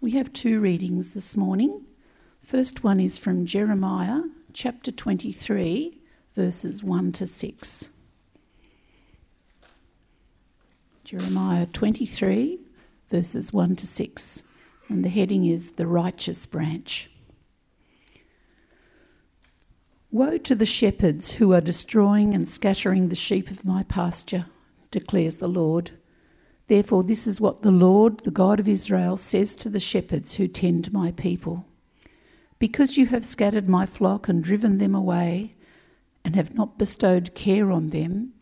We have two readings this morning. First one is from Jeremiah chapter 23, verses 1 to 6. Jeremiah 23, verses 1 to 6. And the heading is The Righteous Branch. Woe to the shepherds who are destroying and scattering the sheep of my pasture, declares the Lord. Therefore, this is what the Lord, the God of Israel, says to the shepherds who tend my people Because you have scattered my flock and driven them away, and have not bestowed care on them,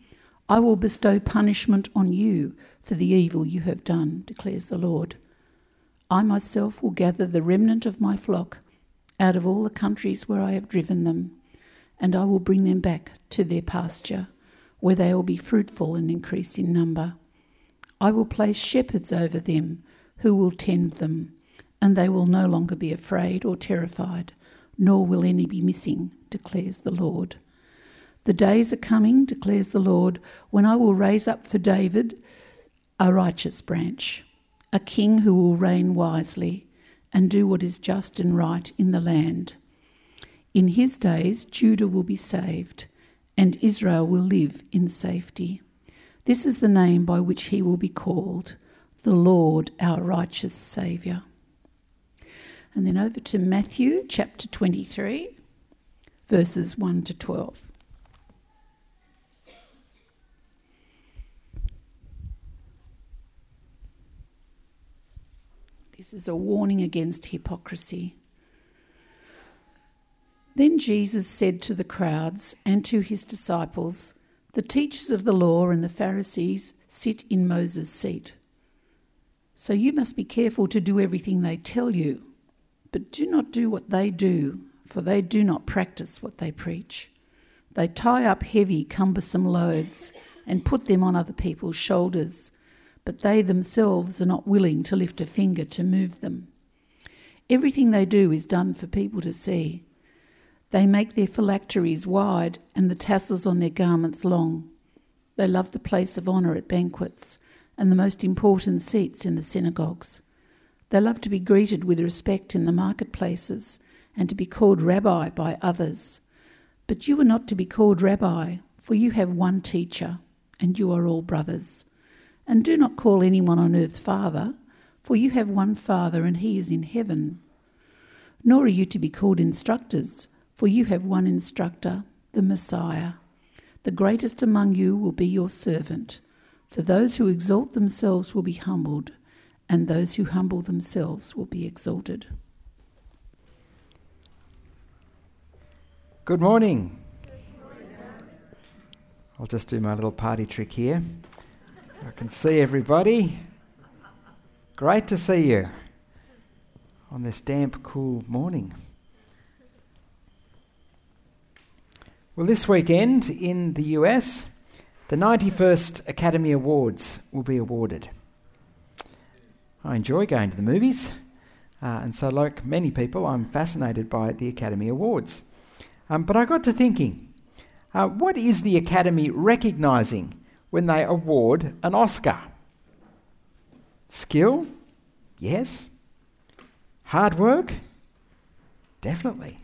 I will bestow punishment on you for the evil you have done, declares the Lord. I myself will gather the remnant of my flock out of all the countries where I have driven them, and I will bring them back to their pasture, where they will be fruitful and increase in number. I will place shepherds over them who will tend them, and they will no longer be afraid or terrified, nor will any be missing, declares the Lord. The days are coming, declares the Lord, when I will raise up for David a righteous branch, a king who will reign wisely and do what is just and right in the land. In his days, Judah will be saved, and Israel will live in safety. This is the name by which he will be called, the Lord our righteous Saviour. And then over to Matthew chapter 23, verses 1 to 12. This is a warning against hypocrisy. Then Jesus said to the crowds and to his disciples, the teachers of the law and the Pharisees sit in Moses' seat. So you must be careful to do everything they tell you, but do not do what they do, for they do not practice what they preach. They tie up heavy, cumbersome loads and put them on other people's shoulders, but they themselves are not willing to lift a finger to move them. Everything they do is done for people to see. They make their phylacteries wide and the tassels on their garments long. They love the place of honour at banquets and the most important seats in the synagogues. They love to be greeted with respect in the marketplaces and to be called rabbi by others. But you are not to be called rabbi, for you have one teacher, and you are all brothers. And do not call anyone on earth father, for you have one father, and he is in heaven. Nor are you to be called instructors for you have one instructor, the Messiah. The greatest among you will be your servant. For those who exalt themselves will be humbled, and those who humble themselves will be exalted. Good morning. I'll just do my little party trick here. I can see everybody. Great to see you on this damp, cool morning. Well, this weekend in the US, the 91st Academy Awards will be awarded. I enjoy going to the movies, uh, and so, like many people, I'm fascinated by the Academy Awards. Um, but I got to thinking uh, what is the Academy recognising when they award an Oscar? Skill? Yes. Hard work? Definitely.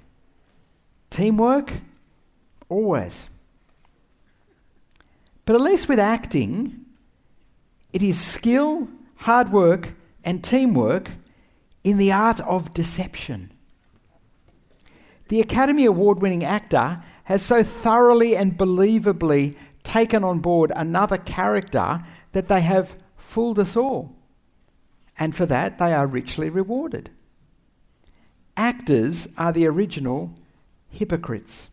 Teamwork? Always. But at least with acting, it is skill, hard work, and teamwork in the art of deception. The Academy Award winning actor has so thoroughly and believably taken on board another character that they have fooled us all. And for that, they are richly rewarded. Actors are the original hypocrites.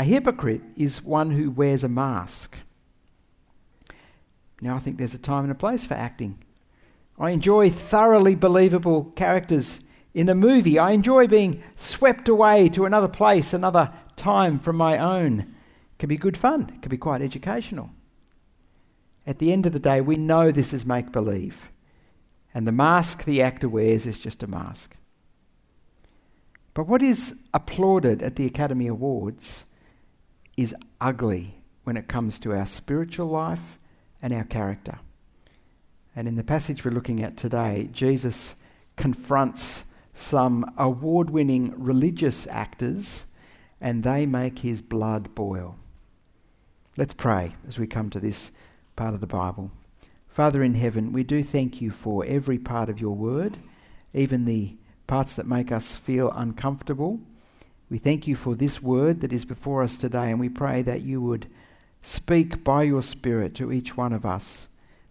A hypocrite is one who wears a mask. Now, I think there's a time and a place for acting. I enjoy thoroughly believable characters in a movie. I enjoy being swept away to another place, another time from my own. It can be good fun, it can be quite educational. At the end of the day, we know this is make believe, and the mask the actor wears is just a mask. But what is applauded at the Academy Awards is ugly when it comes to our spiritual life and our character. And in the passage we're looking at today, Jesus confronts some award winning religious actors and they make his blood boil. Let's pray as we come to this part of the Bible. Father in heaven, we do thank you for every part of your word, even the parts that make us feel uncomfortable. We thank you for this word that is before us today, and we pray that you would speak by your Spirit to each one of us.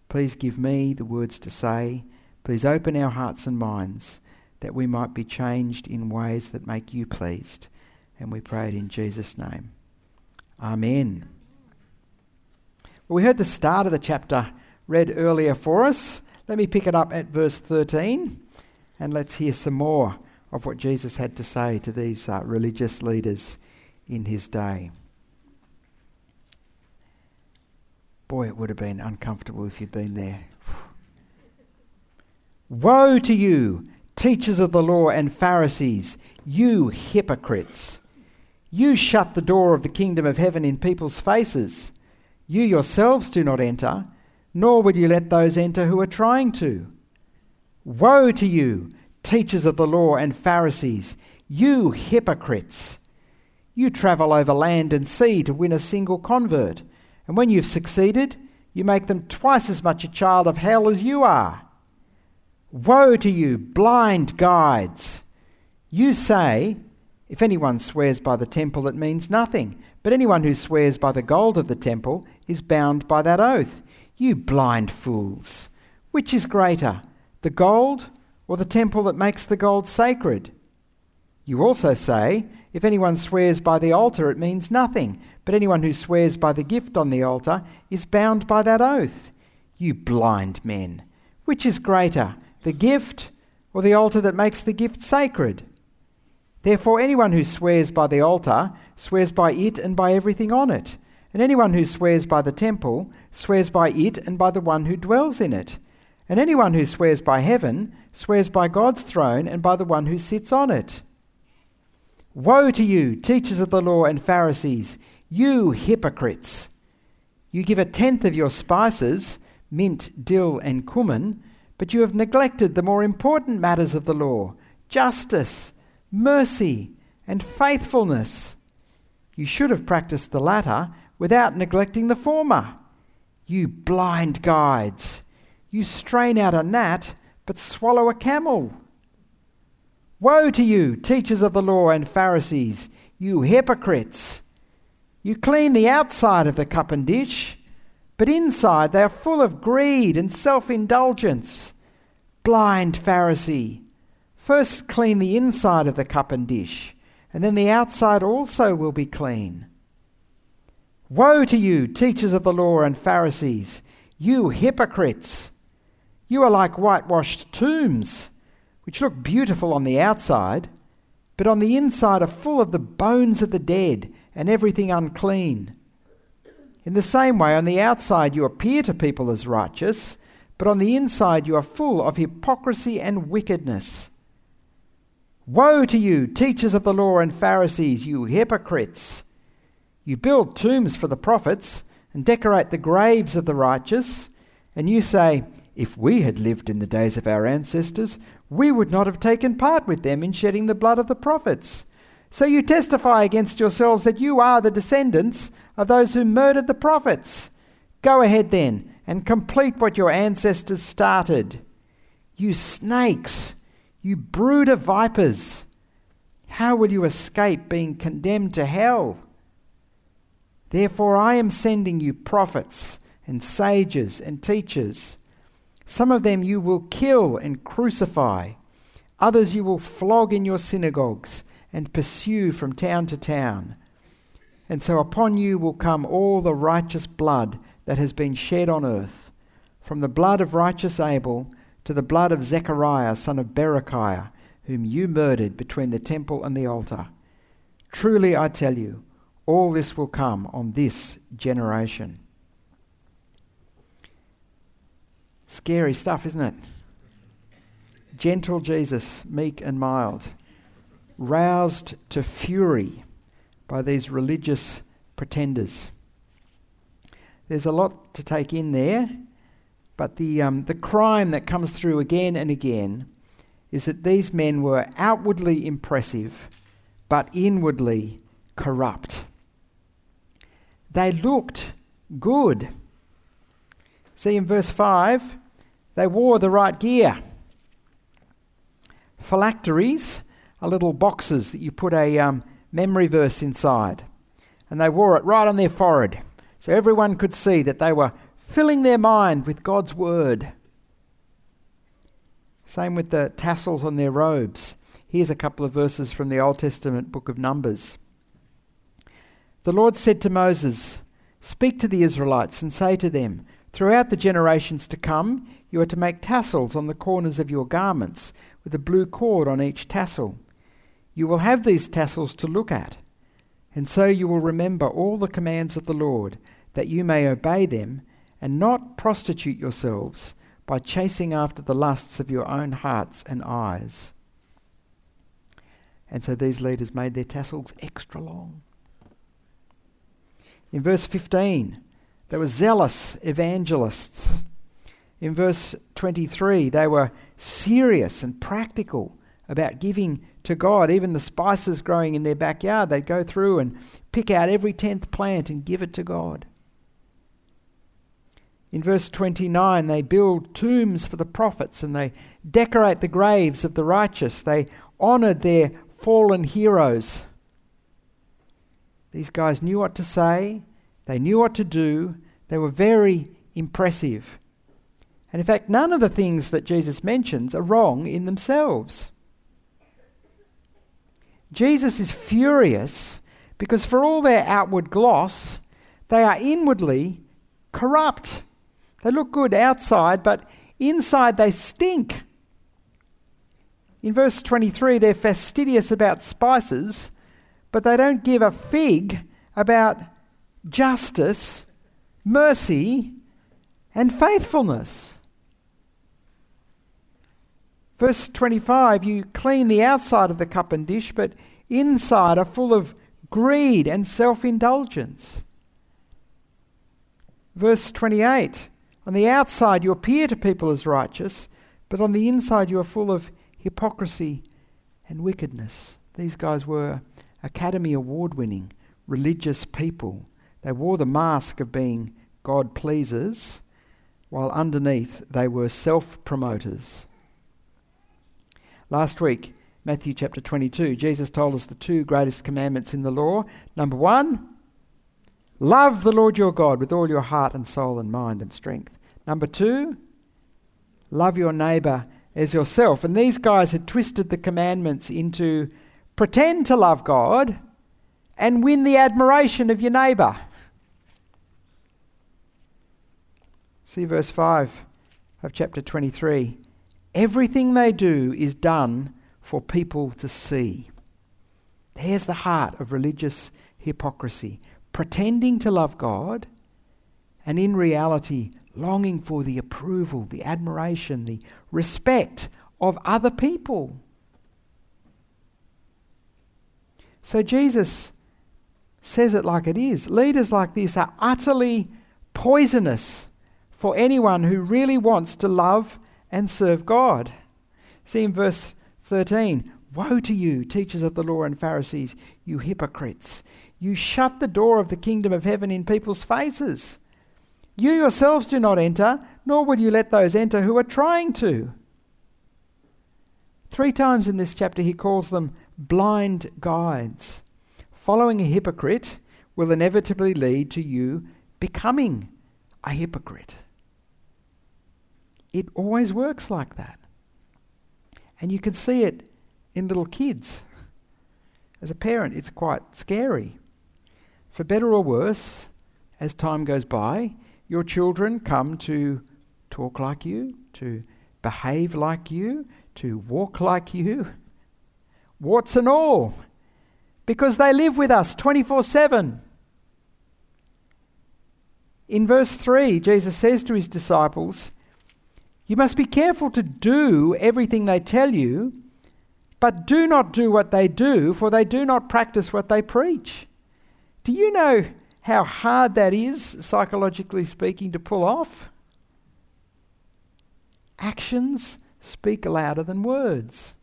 Please give me the words to say. Please open our hearts and minds that we might be changed in ways that make you pleased. And we pray it in Jesus' name. Amen. Well, we heard the start of the chapter read earlier for us. Let me pick it up at verse 13 and let's hear some more of what Jesus had to say to these uh, religious leaders in his day. Boy, it would have been uncomfortable if you'd been there. Woe to you, teachers of the law and Pharisees, you hypocrites! You shut the door of the kingdom of heaven in people's faces. You yourselves do not enter, nor will you let those enter who are trying to. Woe to you, teachers of the law and Pharisees, you hypocrites! You travel over land and sea to win a single convert, and when you've succeeded, you make them twice as much a child of hell as you are. Woe to you, blind guides! You say, if anyone swears by the temple, it means nothing. But anyone who swears by the gold of the temple is bound by that oath. You blind fools! Which is greater, the gold or the temple that makes the gold sacred? You also say, if anyone swears by the altar, it means nothing. But anyone who swears by the gift on the altar is bound by that oath. You blind men! Which is greater, the gift or the altar that makes the gift sacred? Therefore, anyone who swears by the altar swears by it and by everything on it. And anyone who swears by the temple swears by it and by the one who dwells in it. And anyone who swears by heaven swears by God's throne and by the one who sits on it. Woe to you, teachers of the law and Pharisees, you hypocrites! You give a tenth of your spices, mint, dill, and cumin, but you have neglected the more important matters of the law justice mercy, and faithfulness. You should have practiced the latter without neglecting the former. You blind guides, you strain out a gnat but swallow a camel. Woe to you, teachers of the law and Pharisees, you hypocrites! You clean the outside of the cup and dish, but inside they are full of greed and self indulgence. Blind Pharisee! First, clean the inside of the cup and dish, and then the outside also will be clean. Woe to you, teachers of the law and Pharisees, you hypocrites! You are like whitewashed tombs, which look beautiful on the outside, but on the inside are full of the bones of the dead and everything unclean. In the same way, on the outside you appear to people as righteous, but on the inside you are full of hypocrisy and wickedness. Woe to you, teachers of the law and Pharisees, you hypocrites! You build tombs for the prophets and decorate the graves of the righteous, and you say, If we had lived in the days of our ancestors, we would not have taken part with them in shedding the blood of the prophets. So you testify against yourselves that you are the descendants of those who murdered the prophets. Go ahead then and complete what your ancestors started. You snakes! You brood of vipers, how will you escape being condemned to hell? Therefore, I am sending you prophets and sages and teachers. Some of them you will kill and crucify, others you will flog in your synagogues and pursue from town to town. And so upon you will come all the righteous blood that has been shed on earth, from the blood of righteous Abel to the blood of Zechariah, son of Berechiah, whom you murdered between the temple and the altar. Truly I tell you, all this will come on this generation. Scary stuff, isn't it? Gentle Jesus, meek and mild, roused to fury by these religious pretenders. There's a lot to take in there. But the, um, the crime that comes through again and again is that these men were outwardly impressive, but inwardly corrupt. They looked good. See in verse 5, they wore the right gear. Phylacteries are little boxes that you put a um, memory verse inside. And they wore it right on their forehead. So everyone could see that they were filling their mind with God's word. Same with the tassels on their robes. Here's a couple of verses from the Old Testament book of Numbers. The Lord said to Moses, Speak to the Israelites and say to them, Throughout the generations to come, you are to make tassels on the corners of your garments, with a blue cord on each tassel. You will have these tassels to look at, and so you will remember all the commands of the Lord, that you may obey them, and not prostitute yourselves by chasing after the lusts of your own hearts and eyes. And so these leaders made their tassels extra long. In verse 15, they were zealous evangelists. In verse 23, they were serious and practical about giving to God. Even the spices growing in their backyard, they'd go through and pick out every tenth plant and give it to God. In verse 29, they build tombs for the prophets and they decorate the graves of the righteous. They honoured their fallen heroes. These guys knew what to say, they knew what to do, they were very impressive. And in fact, none of the things that Jesus mentions are wrong in themselves. Jesus is furious because, for all their outward gloss, they are inwardly corrupt. They look good outside, but inside they stink. In verse 23, they're fastidious about spices, but they don't give a fig about justice, mercy, and faithfulness. Verse 25 You clean the outside of the cup and dish, but inside are full of greed and self indulgence. Verse 28 On the outside you appear to people as righteous, but on the inside you are full of hypocrisy and wickedness. These guys were Academy Award winning religious people. They wore the mask of being God pleasers, while underneath they were self promoters. Last week, Matthew chapter 22, Jesus told us the two greatest commandments in the law. Number one, love the Lord your God with all your heart and soul and mind and strength. Number two, love your neighbour as yourself. And these guys had twisted the commandments into pretend to love God and win the admiration of your neighbour. See verse 5 of chapter 23. Everything they do is done for people to see. There's the heart of religious hypocrisy pretending to love God and in reality longing for the approval, the admiration, the respect of other people. So Jesus says it like it is. Leaders like this are utterly poisonous for anyone who really wants to love and serve God. See in verse 13 Woe to you, teachers of the law and Pharisees, you hypocrites! You shut the door of the kingdom of heaven in people's faces. You yourselves do not enter, nor will you let those enter who are trying to. Three times in this chapter, he calls them blind guides. Following a hypocrite will inevitably lead to you becoming a hypocrite. It always works like that. And you can see it in little kids. As a parent, it's quite scary. For better or worse, as time goes by, your children come to talk like you, to behave like you, to walk like you, warts and all, because they live with us 24 7. In verse 3, Jesus says to his disciples, you must be careful to do everything they tell you, but do not do what they do, for they do not practice what they preach. Do you know how hard that is, psychologically speaking, to pull off? Actions speak louder than words.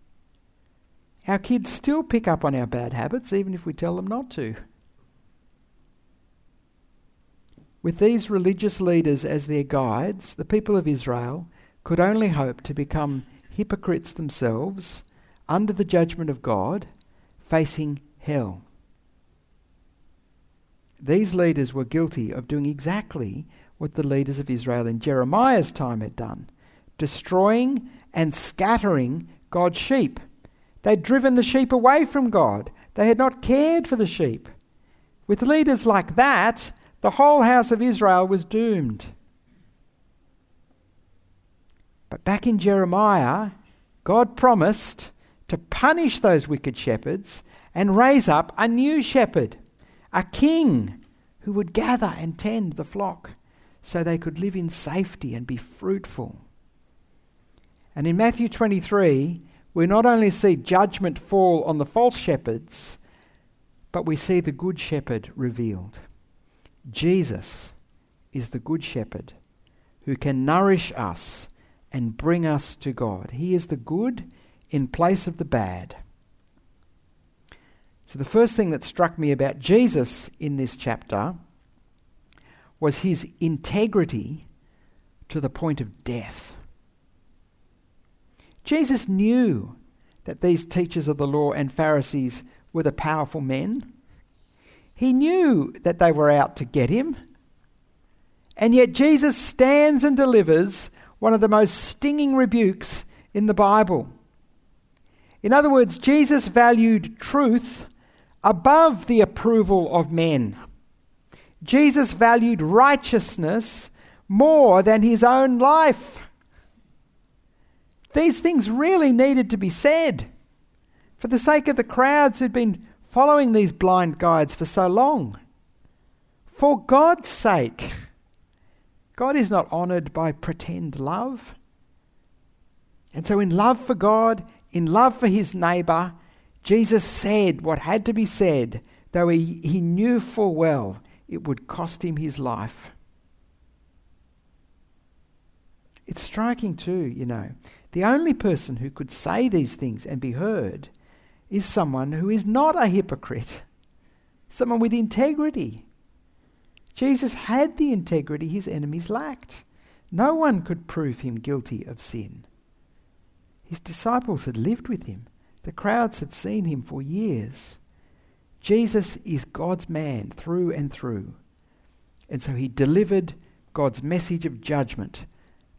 Our kids still pick up on our bad habits, even if we tell them not to. With these religious leaders as their guides, the people of Israel could only hope to become hypocrites themselves under the judgment of God, facing hell. These leaders were guilty of doing exactly what the leaders of Israel in Jeremiah's time had done destroying and scattering God's sheep. They'd driven the sheep away from God, they had not cared for the sheep. With leaders like that, the whole house of Israel was doomed. But back in Jeremiah, God promised to punish those wicked shepherds and raise up a new shepherd a king who would gather and tend the flock so they could live in safety and be fruitful. And in Matthew 23, we not only see judgment fall on the false shepherds, but we see the good shepherd revealed. Jesus is the good shepherd who can nourish us and bring us to God. He is the good in place of the bad. So, the first thing that struck me about Jesus in this chapter was his integrity to the point of death. Jesus knew that these teachers of the law and Pharisees were the powerful men. He knew that they were out to get him. And yet, Jesus stands and delivers one of the most stinging rebukes in the Bible. In other words, Jesus valued truth above the approval of men. Jesus valued righteousness more than his own life. These things really needed to be said for the sake of the crowds who'd been following these blind guides for so long. For God's sake, God is not honoured by pretend love. And so, in love for God, in love for his neighbour, Jesus said what had to be said, though he, he knew full well it would cost him his life. It's striking, too, you know. The only person who could say these things and be heard is someone who is not a hypocrite, someone with integrity. Jesus had the integrity his enemies lacked. No one could prove him guilty of sin. His disciples had lived with him. The crowds had seen him for years. Jesus is God's man through and through. And so he delivered God's message of judgment,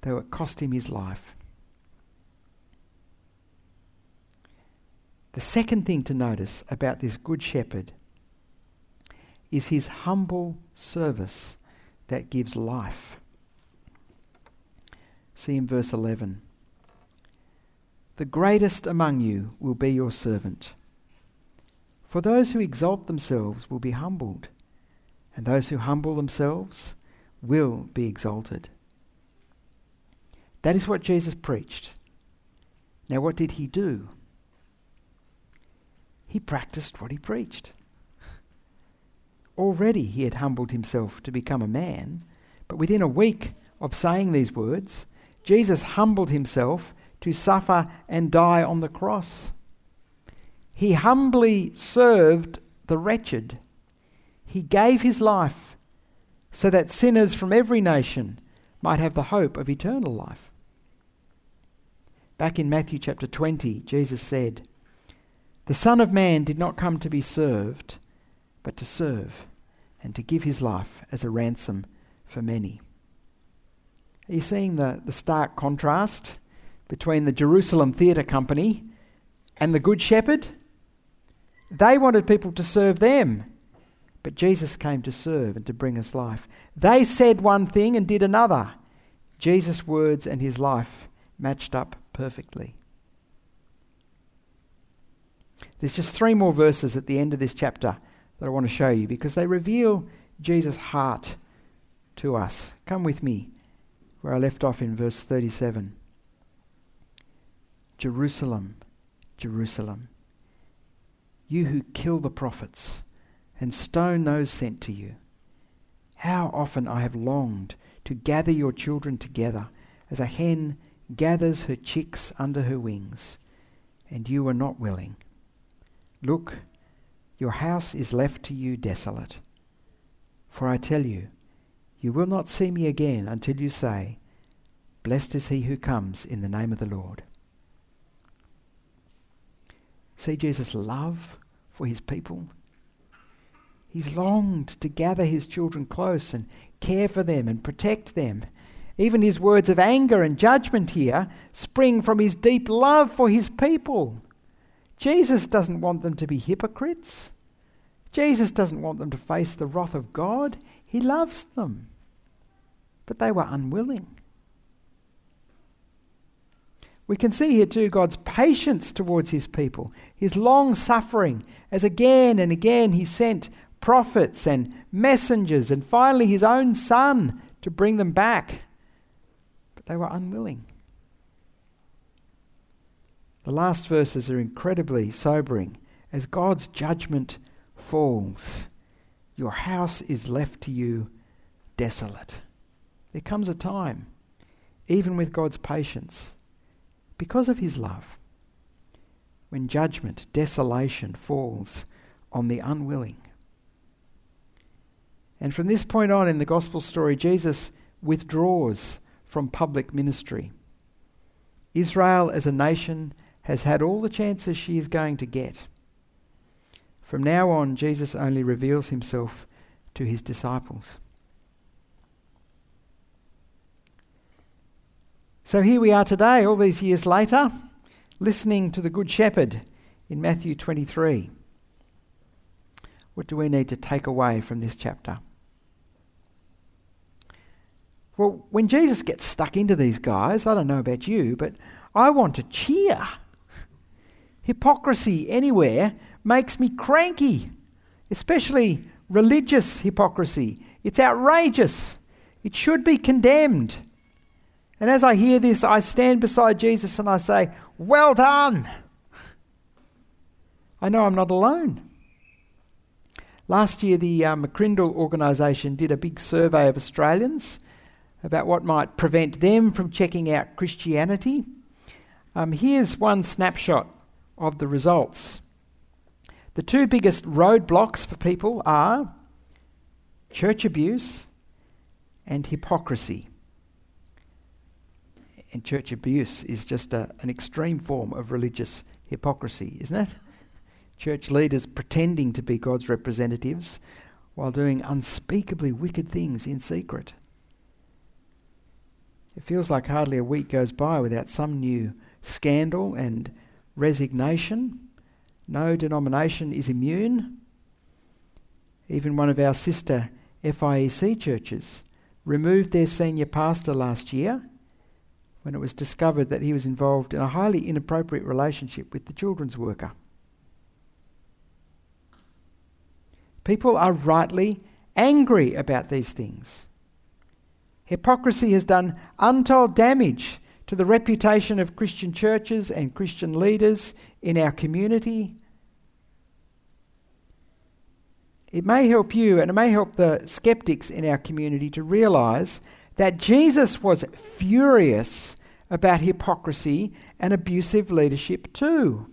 though it cost him his life. The second thing to notice about this Good Shepherd is his humble service that gives life. See in verse 11. The greatest among you will be your servant. For those who exalt themselves will be humbled, and those who humble themselves will be exalted. That is what Jesus preached. Now, what did he do? He practiced what he preached. Already he had humbled himself to become a man, but within a week of saying these words, Jesus humbled himself to suffer and die on the cross. He humbly served the wretched. He gave his life so that sinners from every nation might have the hope of eternal life. Back in Matthew chapter 20, Jesus said, The Son of Man did not come to be served, but to serve and to give his life as a ransom for many. Are you seeing the, the stark contrast between the Jerusalem Theatre Company and the Good Shepherd. They wanted people to serve them, but Jesus came to serve and to bring us life. They said one thing and did another. Jesus' words and his life matched up perfectly. There's just three more verses at the end of this chapter that I want to show you because they reveal Jesus' heart to us. Come with me where I left off in verse 37. Jerusalem, Jerusalem, you who kill the prophets and stone those sent to you. How often I have longed to gather your children together as a hen gathers her chicks under her wings, and you are not willing. Look, your house is left to you desolate. For I tell you, you will not see me again until you say, Blessed is he who comes in the name of the Lord. See Jesus' love for his people. He's longed to gather his children close and care for them and protect them. Even his words of anger and judgment here spring from his deep love for his people. Jesus doesn't want them to be hypocrites. Jesus doesn't want them to face the wrath of God. He loves them. But they were unwilling. We can see here too God's patience towards his people, his long suffering, as again and again he sent prophets and messengers, and finally his own son to bring them back. But they were unwilling. The last verses are incredibly sobering as God's judgment falls. Your house is left to you desolate. There comes a time, even with God's patience, because of his love, when judgment, desolation falls on the unwilling. And from this point on in the gospel story, Jesus withdraws from public ministry. Israel as a nation has had all the chances she is going to get. From now on, Jesus only reveals himself to his disciples. So here we are today, all these years later, listening to the Good Shepherd in Matthew 23. What do we need to take away from this chapter? Well, when Jesus gets stuck into these guys, I don't know about you, but I want to cheer. Hypocrisy anywhere makes me cranky, especially religious hypocrisy. It's outrageous. It should be condemned. And as I hear this, I stand beside Jesus and I say, Well done! I know I'm not alone. Last year, the uh, McCrindle organisation did a big survey of Australians about what might prevent them from checking out Christianity. Um, here's one snapshot of the results. The two biggest roadblocks for people are church abuse and hypocrisy. And church abuse is just a, an extreme form of religious hypocrisy, isn't it? Church leaders pretending to be God's representatives while doing unspeakably wicked things in secret. It feels like hardly a week goes by without some new scandal and resignation. No denomination is immune. Even one of our sister FIEC churches removed their senior pastor last year when it was discovered that he was involved in a highly inappropriate relationship with the children's worker. People are rightly angry about these things. Hypocrisy has done untold damage to the reputation of Christian churches and Christian leaders in our community. It may help you and it may help the skeptics in our community to realize that Jesus was furious about hypocrisy and abusive leadership too.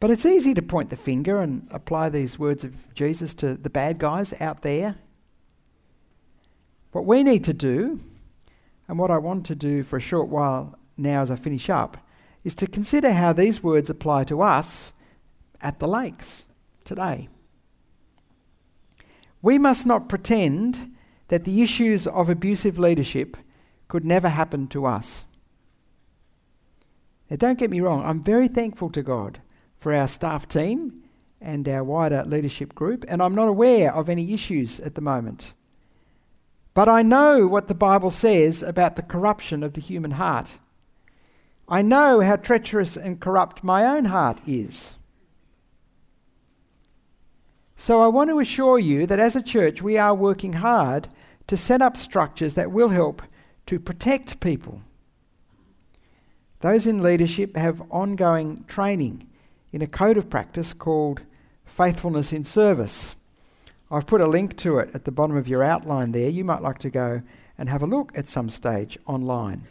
But it's easy to point the finger and apply these words of Jesus to the bad guys out there what we need to do, and what I want to do for a short while now as I finish up, is to consider how these words apply to us at the lakes today. We must not pretend that the issues of abusive leadership could never happen to us. Now, don't get me wrong, I'm very thankful to God for our staff team and our wider leadership group, and I'm not aware of any issues at the moment. But I know what the Bible says about the corruption of the human heart. I know how treacherous and corrupt my own heart is. So I want to assure you that as a church, we are working hard to set up structures that will help to protect people. Those in leadership have ongoing training in a code of practice called faithfulness in service. I've put a link to it at the bottom of your outline there. You might like to go and have a look at some stage online.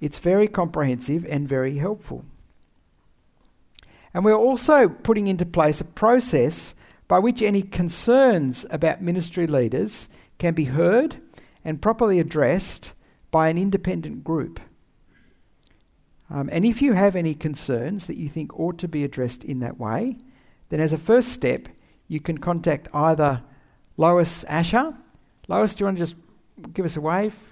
It's very comprehensive and very helpful. And we're also putting into place a process by which any concerns about ministry leaders can be heard and properly addressed by an independent group. Um, and if you have any concerns that you think ought to be addressed in that way, then as a first step, you can contact either Lois Asher. Lois, do you want to just give us a wave?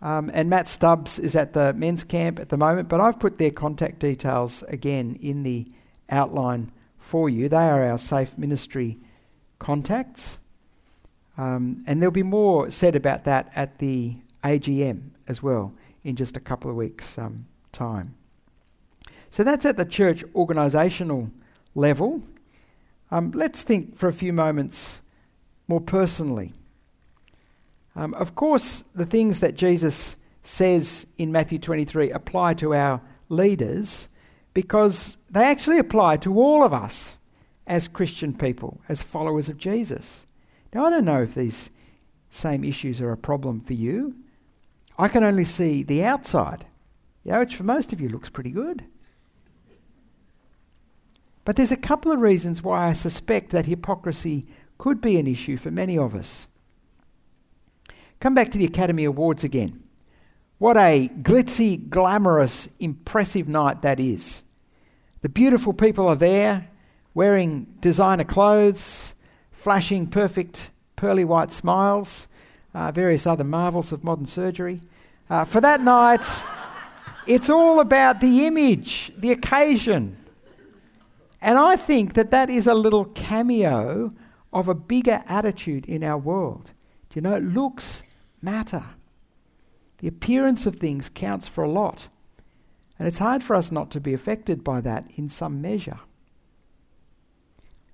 Um, and Matt Stubbs is at the men's camp at the moment, but I've put their contact details again in the outline for you. They are our safe ministry contacts. Um, and there'll be more said about that at the AGM as well in just a couple of weeks' um, time. So that's at the church organisational level. Um, let's think for a few moments more personally. Um, of course, the things that Jesus says in Matthew 23 apply to our leaders because they actually apply to all of us as Christian people, as followers of Jesus. Now, I don't know if these same issues are a problem for you. I can only see the outside, which for most of you looks pretty good. But there's a couple of reasons why I suspect that hypocrisy could be an issue for many of us. Come back to the Academy Awards again. What a glitzy, glamorous, impressive night that is. The beautiful people are there, wearing designer clothes, flashing perfect pearly white smiles, uh, various other marvels of modern surgery. Uh, for that night, it's all about the image, the occasion. And I think that that is a little cameo of a bigger attitude in our world. Do you know, looks matter. The appearance of things counts for a lot. And it's hard for us not to be affected by that in some measure.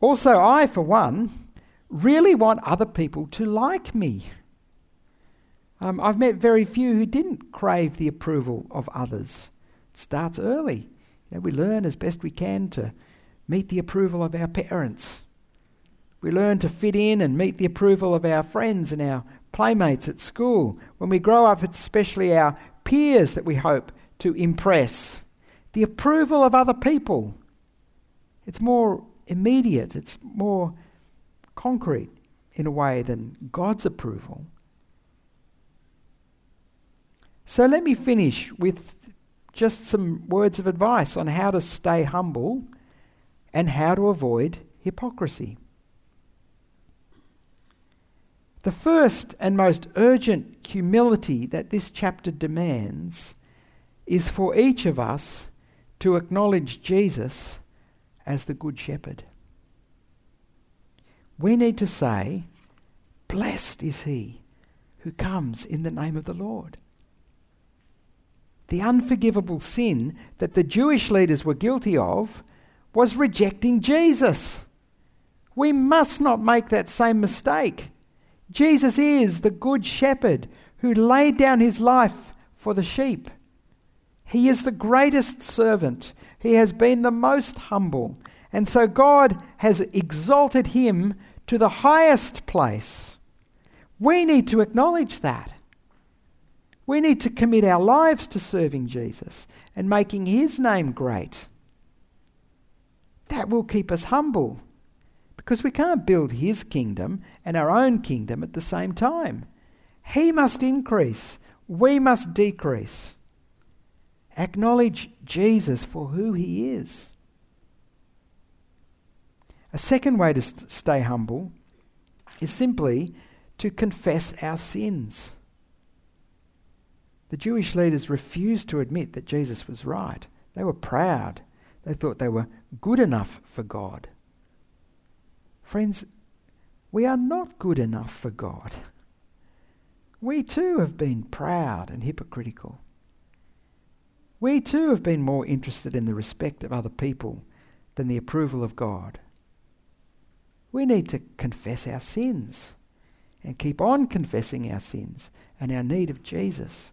Also, I, for one, really want other people to like me. Um, I've met very few who didn't crave the approval of others. It starts early. You know, we learn as best we can to meet the approval of our parents. We learn to fit in and meet the approval of our friends and our playmates at school. When we grow up, it's especially our peers that we hope to impress. The approval of other people. It's more immediate, it's more concrete in a way than God's approval. So let me finish with just some words of advice on how to stay humble and how to avoid hypocrisy. The first and most urgent humility that this chapter demands is for each of us to acknowledge Jesus as the Good Shepherd. We need to say, Blessed is he who comes in the name of the Lord. The unforgivable sin that the Jewish leaders were guilty of was rejecting Jesus. We must not make that same mistake. Jesus is the good shepherd who laid down his life for the sheep. He is the greatest servant. He has been the most humble. And so God has exalted him to the highest place. We need to acknowledge that. We need to commit our lives to serving Jesus and making his name great. That will keep us humble because we can't build his kingdom and our own kingdom at the same time. He must increase, we must decrease. Acknowledge Jesus for who he is. A second way to st- stay humble is simply to confess our sins. The Jewish leaders refused to admit that Jesus was right. They were proud. They thought they were good enough for God. Friends, we are not good enough for God. We too have been proud and hypocritical. We too have been more interested in the respect of other people than the approval of God. We need to confess our sins and keep on confessing our sins and our need of Jesus,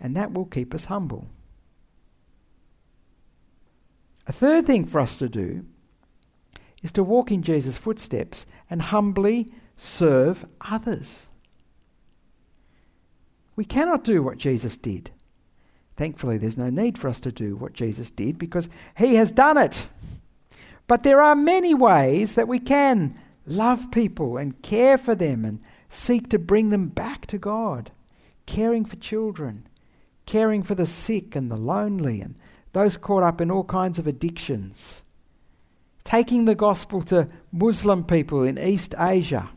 and that will keep us humble. A third thing for us to do is to walk in Jesus' footsteps and humbly serve others. We cannot do what Jesus did. Thankfully, there's no need for us to do what Jesus did because he has done it. But there are many ways that we can love people and care for them and seek to bring them back to God. Caring for children, caring for the sick and the lonely and those caught up in all kinds of addictions. Taking the gospel to Muslim people in East Asia.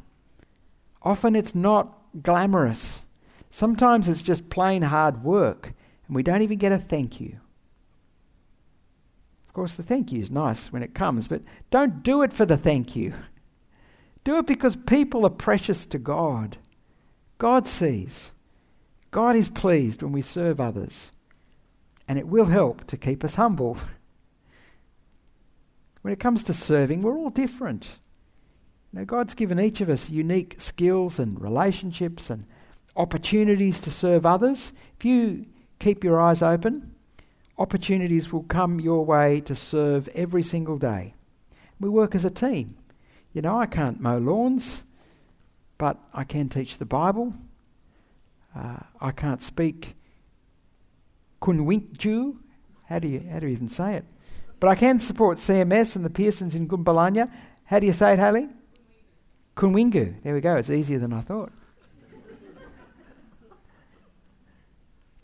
Often it's not glamorous. Sometimes it's just plain hard work and we don't even get a thank you. Of course, the thank you is nice when it comes, but don't do it for the thank you. Do it because people are precious to God. God sees. God is pleased when we serve others, and it will help to keep us humble. When it comes to serving, we're all different. Know, God's given each of us unique skills and relationships and opportunities to serve others. If you keep your eyes open, opportunities will come your way to serve every single day. We work as a team. You know, I can't mow lawns, but I can teach the Bible. Uh, I can't speak Kunwinjku. How do you how do you even say it? But I can support CMS and the Pearsons in Gunbalanya. How do you say it, Haley? Kunwingu. There we go. It's easier than I thought.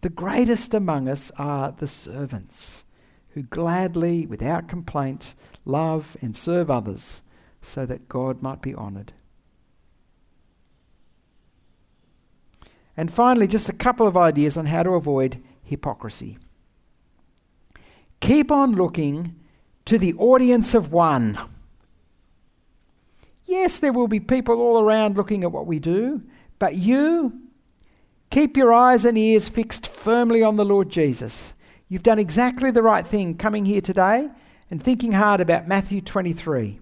The greatest among us are the servants who gladly, without complaint, love and serve others so that God might be honoured. And finally, just a couple of ideas on how to avoid hypocrisy. Keep on looking to the audience of one. Yes, there will be people all around looking at what we do, but you Keep your eyes and ears fixed firmly on the Lord Jesus. You've done exactly the right thing coming here today and thinking hard about Matthew 23.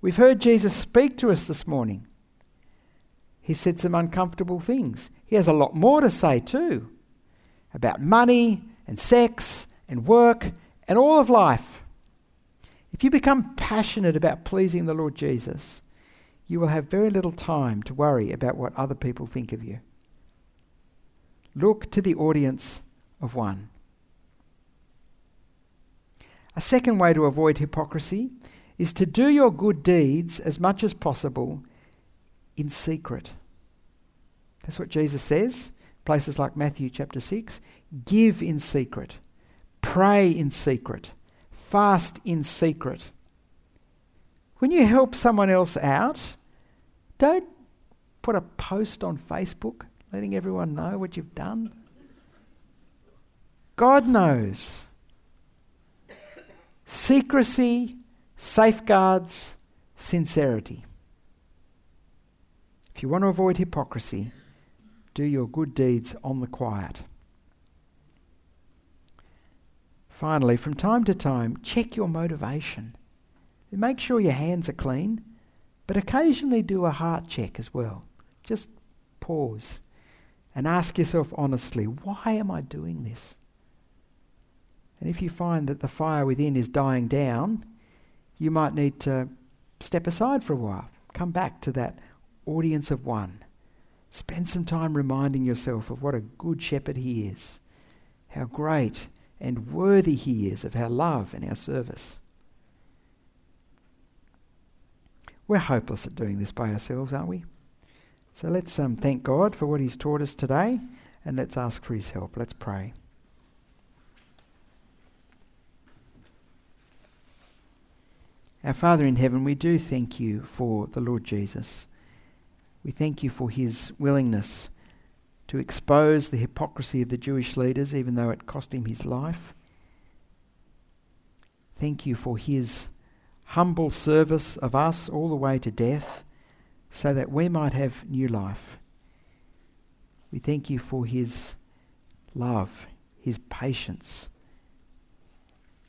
We've heard Jesus speak to us this morning. He said some uncomfortable things. He has a lot more to say too about money and sex and work and all of life. If you become passionate about pleasing the Lord Jesus, you will have very little time to worry about what other people think of you. Look to the audience of one. A second way to avoid hypocrisy is to do your good deeds as much as possible in secret. That's what Jesus says. Places like Matthew chapter 6 give in secret, pray in secret, fast in secret. When you help someone else out, don't put a post on Facebook letting everyone know what you've done? God knows. Secrecy safeguards sincerity. If you want to avoid hypocrisy, do your good deeds on the quiet. Finally, from time to time, check your motivation. Make sure your hands are clean, but occasionally do a heart check as well. Just pause and ask yourself honestly, why am I doing this? And if you find that the fire within is dying down, you might need to step aside for a while, come back to that audience of one. Spend some time reminding yourself of what a good shepherd he is, how great and worthy he is of our love and our service. We're hopeless at doing this by ourselves, aren't we? So let's um, thank God for what He's taught us today and let's ask for His help. Let's pray. Our Father in heaven, we do thank you for the Lord Jesus. We thank you for his willingness to expose the hypocrisy of the Jewish leaders, even though it cost him his life. Thank you for his humble service of us all the way to death so that we might have new life. We thank you for his love, his patience,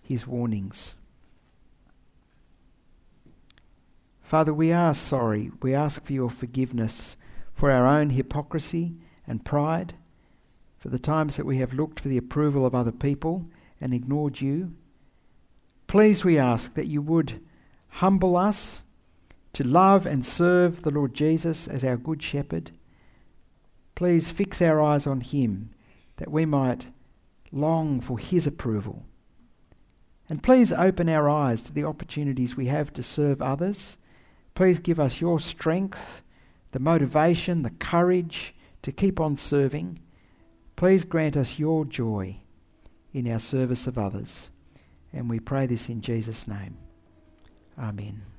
his warnings. Father, we are sorry. We ask for your forgiveness for our own hypocrisy and pride, for the times that we have looked for the approval of other people and ignored you. Please, we ask that you would humble us to love and serve the Lord Jesus as our good shepherd. Please fix our eyes on him that we might long for his approval. And please open our eyes to the opportunities we have to serve others. Please give us your strength, the motivation, the courage to keep on serving. Please grant us your joy in our service of others. And we pray this in Jesus' name. Amen.